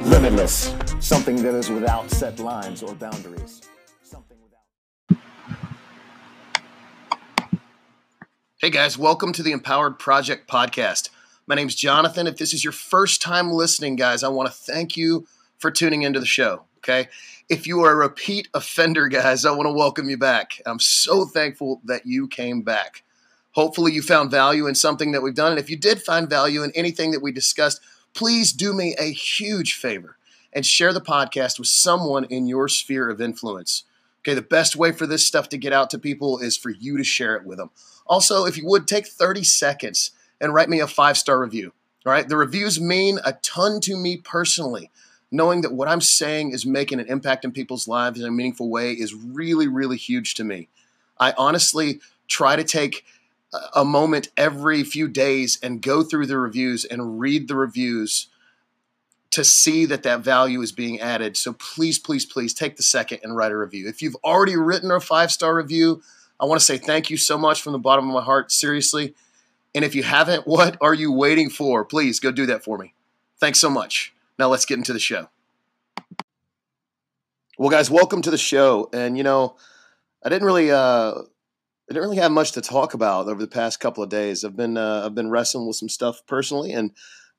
Limitless, something that is without set lines or boundaries. Something without. Hey guys, welcome to the Empowered Project podcast. My name's Jonathan. If this is your first time listening, guys, I want to thank you for tuning into the show. Okay. If you are a repeat offender, guys, I want to welcome you back. I'm so thankful that you came back. Hopefully, you found value in something that we've done. And if you did find value in anything that we discussed, please do me a huge favor and share the podcast with someone in your sphere of influence. Okay, the best way for this stuff to get out to people is for you to share it with them. Also, if you would take 30 seconds and write me a five star review. All right, the reviews mean a ton to me personally. Knowing that what I'm saying is making an impact in people's lives in a meaningful way is really, really huge to me. I honestly try to take a moment every few days and go through the reviews and read the reviews to see that that value is being added. So please, please, please take the second and write a review. If you've already written a five star review, I want to say thank you so much from the bottom of my heart, seriously. And if you haven't, what are you waiting for? Please go do that for me. Thanks so much. Now let's get into the show. Well, guys, welcome to the show. And you know, I didn't really uh, I didn't really have much to talk about over the past couple of days. I've been uh, I've been wrestling with some stuff personally, and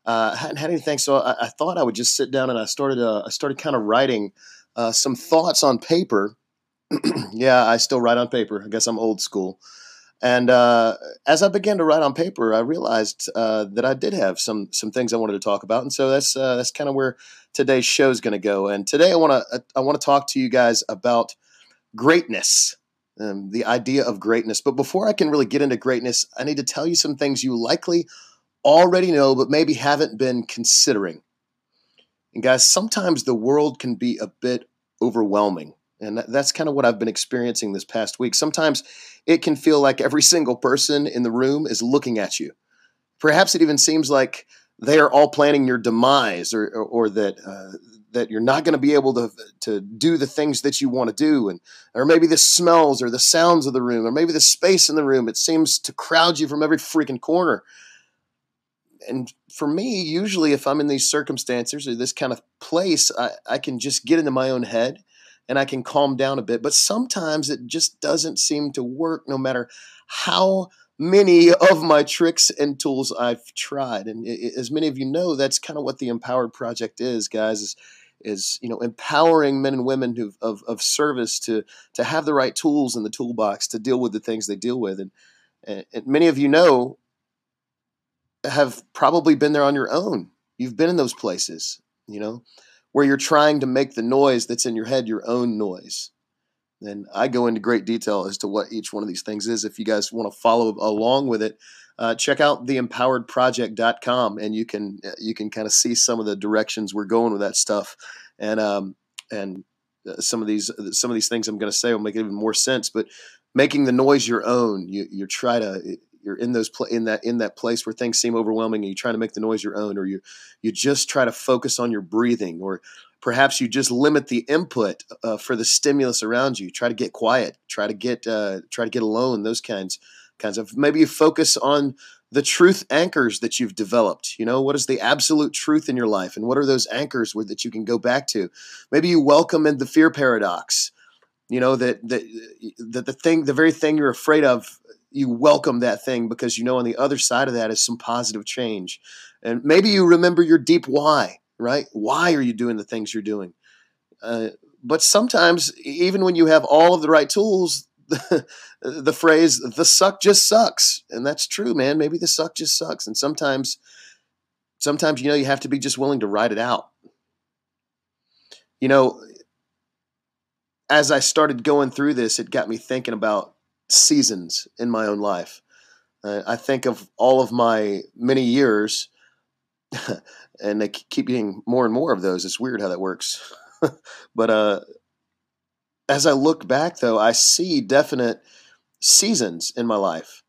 uh, hadn't had anything. So I, I, thought I would just sit down and I started uh, I started kind of writing uh, some thoughts on paper. yeah, I still write on paper. I guess I'm old school. And uh, as I began to write on paper, I realized uh, that I did have some some things I wanted to talk about, and so that's that's kind of where today's show is going to go. And today I want to I want to talk to you guys about greatness um, the idea of greatness. But before I can really get into greatness, I need to tell you some things you likely already know, but maybe haven't been considering. And guys, sometimes the world can be a bit overwhelming. And that's kind of what I've been experiencing this past week. Sometimes it can feel like every single person in the room is looking at you. Perhaps it even seems like they are all planning your demise or, or, or that uh, that you're not going to be able to to do the things that you want to do. And or maybe the smells or the sounds of the room or maybe the space in the room it seems to crowd you from every freaking corner. And for me usually if i'm in these circumstances or this kind of place I, I can just get into my own head and i can calm down a bit. But sometimes it just doesn't seem to work no matter how many of my tricks and tools I've tried. And as many of you know, that's kind of what the Empowered Project is, guys. Is is you know empowering men and women who, of of service to to have the right tools in the toolbox to deal with the things they deal with. And, and, and many of you know have probably been there on your own. You've been in those places, you know, where you're trying to make the noise that's in your head your own noise and I go into great detail as to what each one of these things is. If you guys want to follow along with it, uh, check out theempoweredproject.com and you can uh, you can kind of see some of the directions we're going with that stuff. And um, and uh, some of these some of these things I'm going to say will make even more sense. But making the noise your own, you you try to you're in those pl- in that in that place where things seem overwhelming and you try to make the noise your own or you you just try to focus on your breathing or perhaps you just limit the input uh, for the stimulus around you. Try to get quiet. Try to get uh, try to get alone those kinds kinds of maybe you focus on the truth anchors that you've developed. You know what is the absolute truth in your life and what are those anchors where, that you can go back to? Maybe you welcome in the fear paradox. You know that that that the thing the very thing you're afraid of you welcome that thing because you know on the other side of that is some positive change. And maybe you remember your deep why, right? Why are you doing the things you're doing? Uh, but sometimes, even when you have all of the right tools, the, the phrase "the suck just sucks," and that's true, man. Maybe the suck just sucks, and sometimes, sometimes you know you have to be just willing to ride it out. You know, as I started going through this, it got me thinking about seasons in my own life. Uh, I think of all of my many years, and they keep getting more and more of those. It's weird how that works. but uh, as I look back, though, I see definite seasons in my life.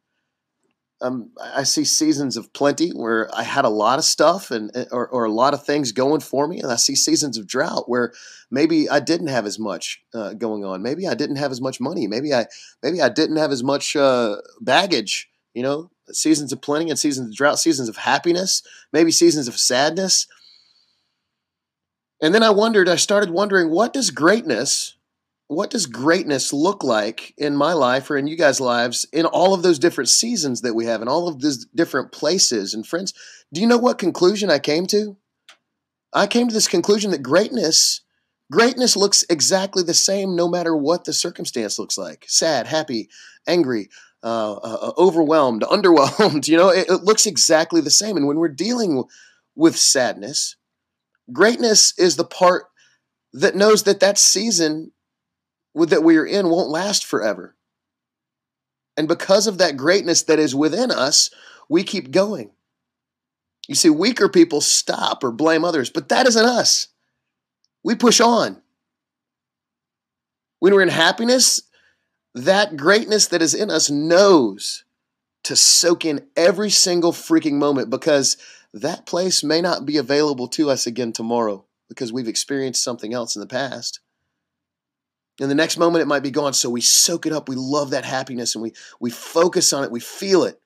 Um, I see seasons of plenty where I had a lot of stuff and or, or, a lot of things going for me, and I see seasons of drought where maybe I didn't have as much uh, going on. Maybe I didn't have as much money. Maybe I maybe I didn't have as much uh, baggage. You know, seasons of plenty and seasons of drought, seasons of happiness, maybe seasons of sadness. And then I wondered, I started wondering, what does greatness, what does greatness look like in my life or in you guys' lives in all of those different seasons that we have in all of those different places and friends? Do you know what conclusion I came to? I came to this conclusion that greatness greatness looks exactly the same no matter what the circumstance looks like. Sad, happy, angry, uh, uh, overwhelmed, underwhelmed, you know, it, it looks exactly the same. And when we're dealing with sadness, greatness is the part that knows that that season that we are in won't last forever. And because of that greatness that is within us, we keep going. You see, weaker people stop or blame others, but that isn't us. We push on. When we're in happiness, that greatness that is in us knows to soak in every single freaking moment because that place may not be available to us again tomorrow because we've experienced something else in the past. And the next moment it might be gone. So we soak it up. We love that happiness and we, we focus on it. We feel it.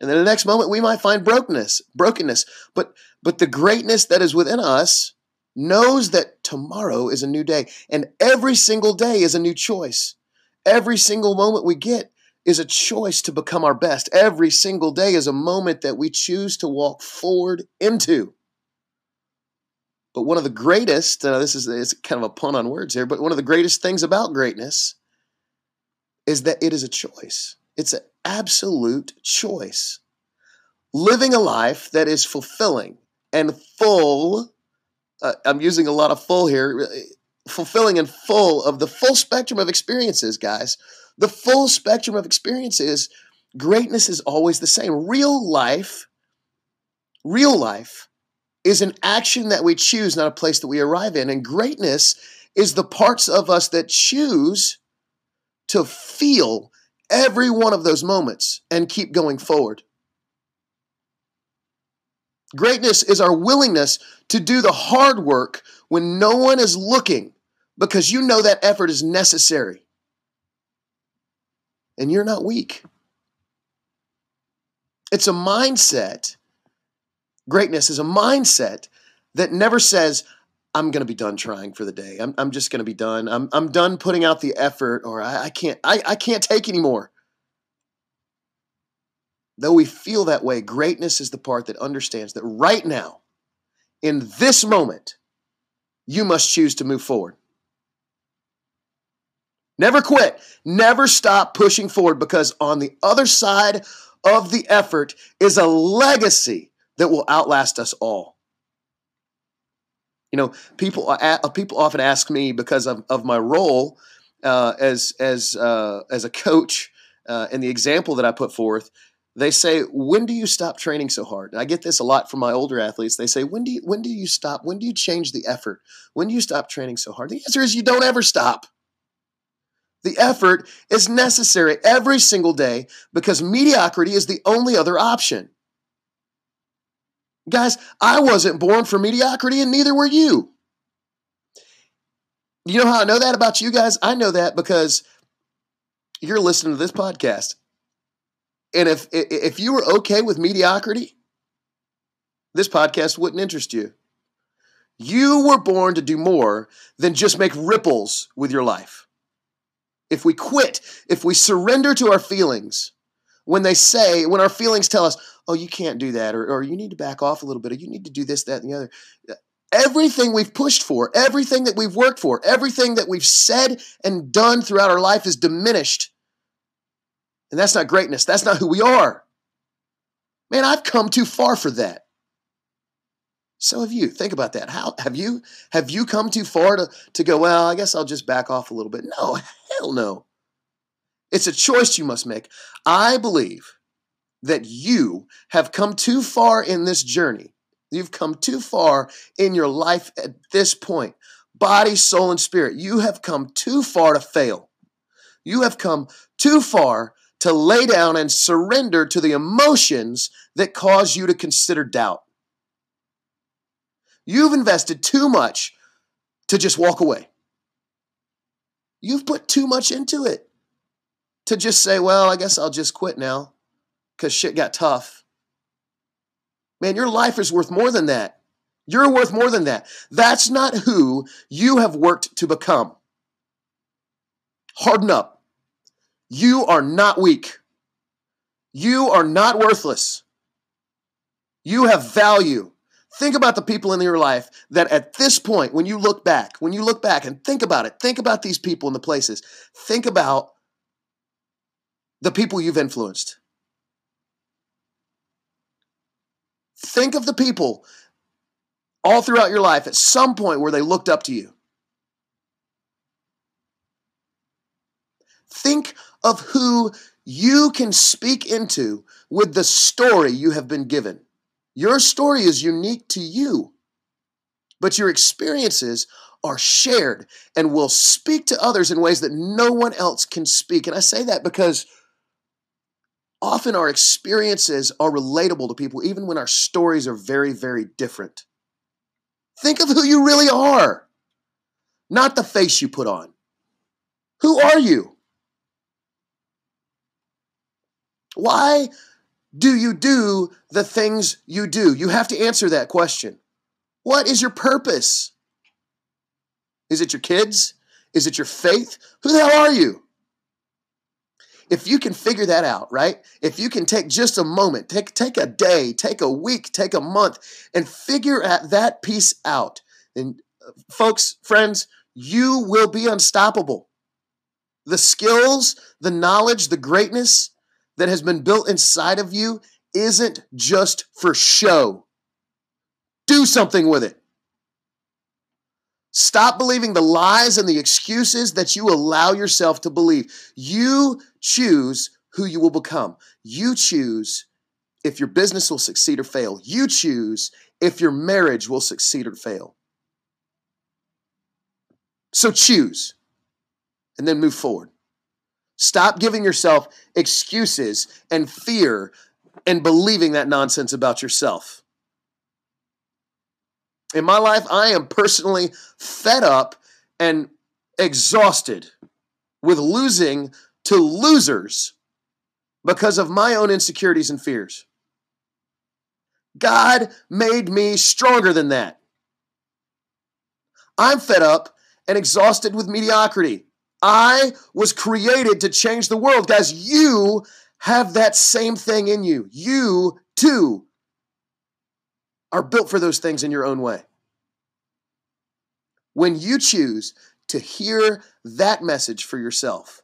And then the next moment we might find brokenness, brokenness. But but the greatness that is within us knows that tomorrow is a new day. And every single day is a new choice. Every single moment we get is a choice to become our best. Every single day is a moment that we choose to walk forward into. But one of the greatest, uh, this is it's kind of a pun on words here, but one of the greatest things about greatness is that it is a choice. It's an absolute choice. Living a life that is fulfilling and full, uh, I'm using a lot of full here, fulfilling and full of the full spectrum of experiences, guys. The full spectrum of experiences, greatness is always the same. Real life, real life is an action that we choose, not a place that we arrive in. And greatness is the parts of us that choose to feel every one of those moments and keep going forward. Greatness is our willingness to do the hard work when no one is looking because you know that effort is necessary. And you're not weak. It's a mindset. Greatness is a mindset that never says, I'm going to be done trying for the day. I'm, I'm just going to be done. I'm, I'm done putting out the effort or I, I can't, I, I can't take anymore. Though we feel that way, greatness is the part that understands that right now, in this moment, you must choose to move forward. Never quit. Never stop pushing forward because on the other side of the effort is a legacy that will outlast us all. You know, people people often ask me because of, of my role uh, as as uh, as a coach uh, and the example that I put forth. They say, "When do you stop training so hard?" And I get this a lot from my older athletes. They say, "When do you when do you stop? When do you change the effort? When do you stop training so hard?" The answer is you don't ever stop. The effort is necessary every single day because mediocrity is the only other option. Guys, I wasn't born for mediocrity and neither were you. You know how I know that about you guys? I know that because you're listening to this podcast. And if if you were okay with mediocrity, this podcast wouldn't interest you. You were born to do more than just make ripples with your life. If we quit, if we surrender to our feelings, when they say, when our feelings tell us, oh, you can't do that, or, or you need to back off a little bit, or you need to do this, that, and the other. Everything we've pushed for, everything that we've worked for, everything that we've said and done throughout our life is diminished. And that's not greatness. That's not who we are. Man, I've come too far for that. So have you. Think about that. How have you have you come too far to, to go, well, I guess I'll just back off a little bit? No, hell no. It's a choice you must make. I believe that you have come too far in this journey. You've come too far in your life at this point. Body, soul, and spirit. You have come too far to fail. You have come too far to lay down and surrender to the emotions that cause you to consider doubt. You've invested too much to just walk away. You've put too much into it to just say, well, I guess I'll just quit now because shit got tough. Man, your life is worth more than that. You're worth more than that. That's not who you have worked to become. Harden up. You are not weak. You are not worthless. You have value. Think about the people in your life that at this point, when you look back, when you look back and think about it, think about these people and the places. Think about the people you've influenced. Think of the people all throughout your life at some point where they looked up to you. Think of who you can speak into with the story you have been given. Your story is unique to you, but your experiences are shared and will speak to others in ways that no one else can speak. And I say that because often our experiences are relatable to people, even when our stories are very, very different. Think of who you really are, not the face you put on. Who are you? Why do you do the things you do? You have to answer that question. What is your purpose? Is it your kids? Is it your faith? Who the hell are you? If you can figure that out, right? If you can take just a moment, take, take a day, take a week, take a month, and figure at that piece out, then, uh, folks, friends, you will be unstoppable. The skills, the knowledge, the greatness, that has been built inside of you isn't just for show. Do something with it. Stop believing the lies and the excuses that you allow yourself to believe. You choose who you will become. You choose if your business will succeed or fail. You choose if your marriage will succeed or fail. So choose and then move forward. Stop giving yourself excuses and fear and believing that nonsense about yourself. In my life, I am personally fed up and exhausted with losing to losers because of my own insecurities and fears. God made me stronger than that. I'm fed up and exhausted with mediocrity. I was created to change the world. Guys, you have that same thing in you. You too are built for those things in your own way. When you choose to hear that message for yourself,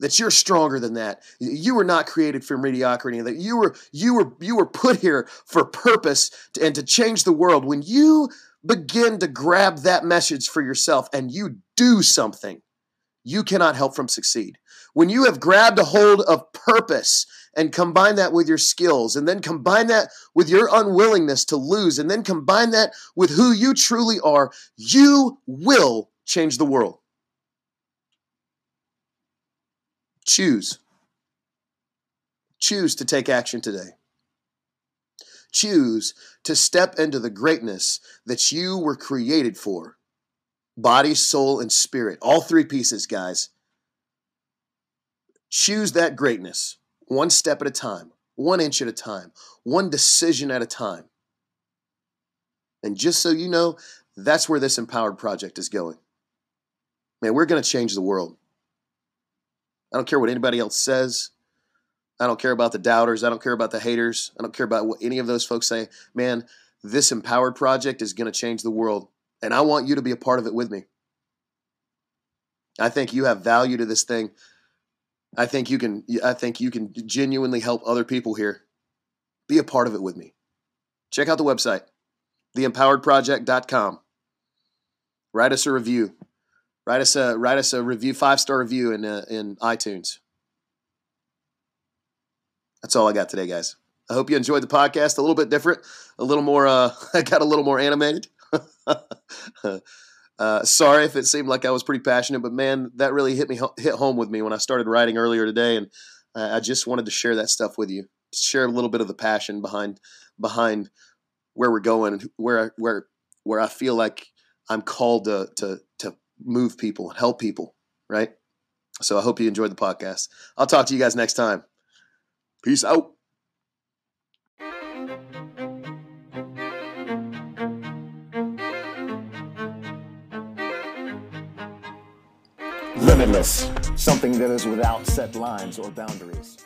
that you're stronger than that. You were not created for mediocrity. That you were you were you were put here for purpose to, and to change the world. When you begin to grab that message for yourself and you do something, you cannot help from succeed. When you have grabbed a hold of purpose and combine that with your skills, and then combine that with your unwillingness to lose, and then combine that with who you truly are, you will change the world. Choose. Choose to take action today choose to step into the greatness that you were created for body, soul, and spirit. All three pieces, guys. Choose that greatness one step at a time, one inch at a time, one decision at a time. And just so you know, that's where this empowered project is going. Man, we're going to change the world. I don't care what anybody else says. I don't care about the doubters. I don't care about the haters. I don't care about what any of those folks say. Man, this empowered project is going to change the world. And I want you to be a part of it with me. I think you have value to this thing. I think you can I think you can genuinely help other people here. Be a part of it with me. Check out the website, theempoweredproject.com. Write us a review. Write us a write us a review, five star review in uh, in iTunes. That's all I got today, guys. I hope you enjoyed the podcast. A little bit different, a little more. Uh, I got a little more animated. uh, sorry if it seemed like I was pretty passionate, but man, that really hit me hit home with me when I started writing earlier today, and I just wanted to share that stuff with you. Share a little bit of the passion behind behind where we're going and where where where I feel like I'm called to to to move people and help people. Right. So I hope you enjoyed the podcast. I'll talk to you guys next time. Peace out. Limitless, something that is without set lines or boundaries.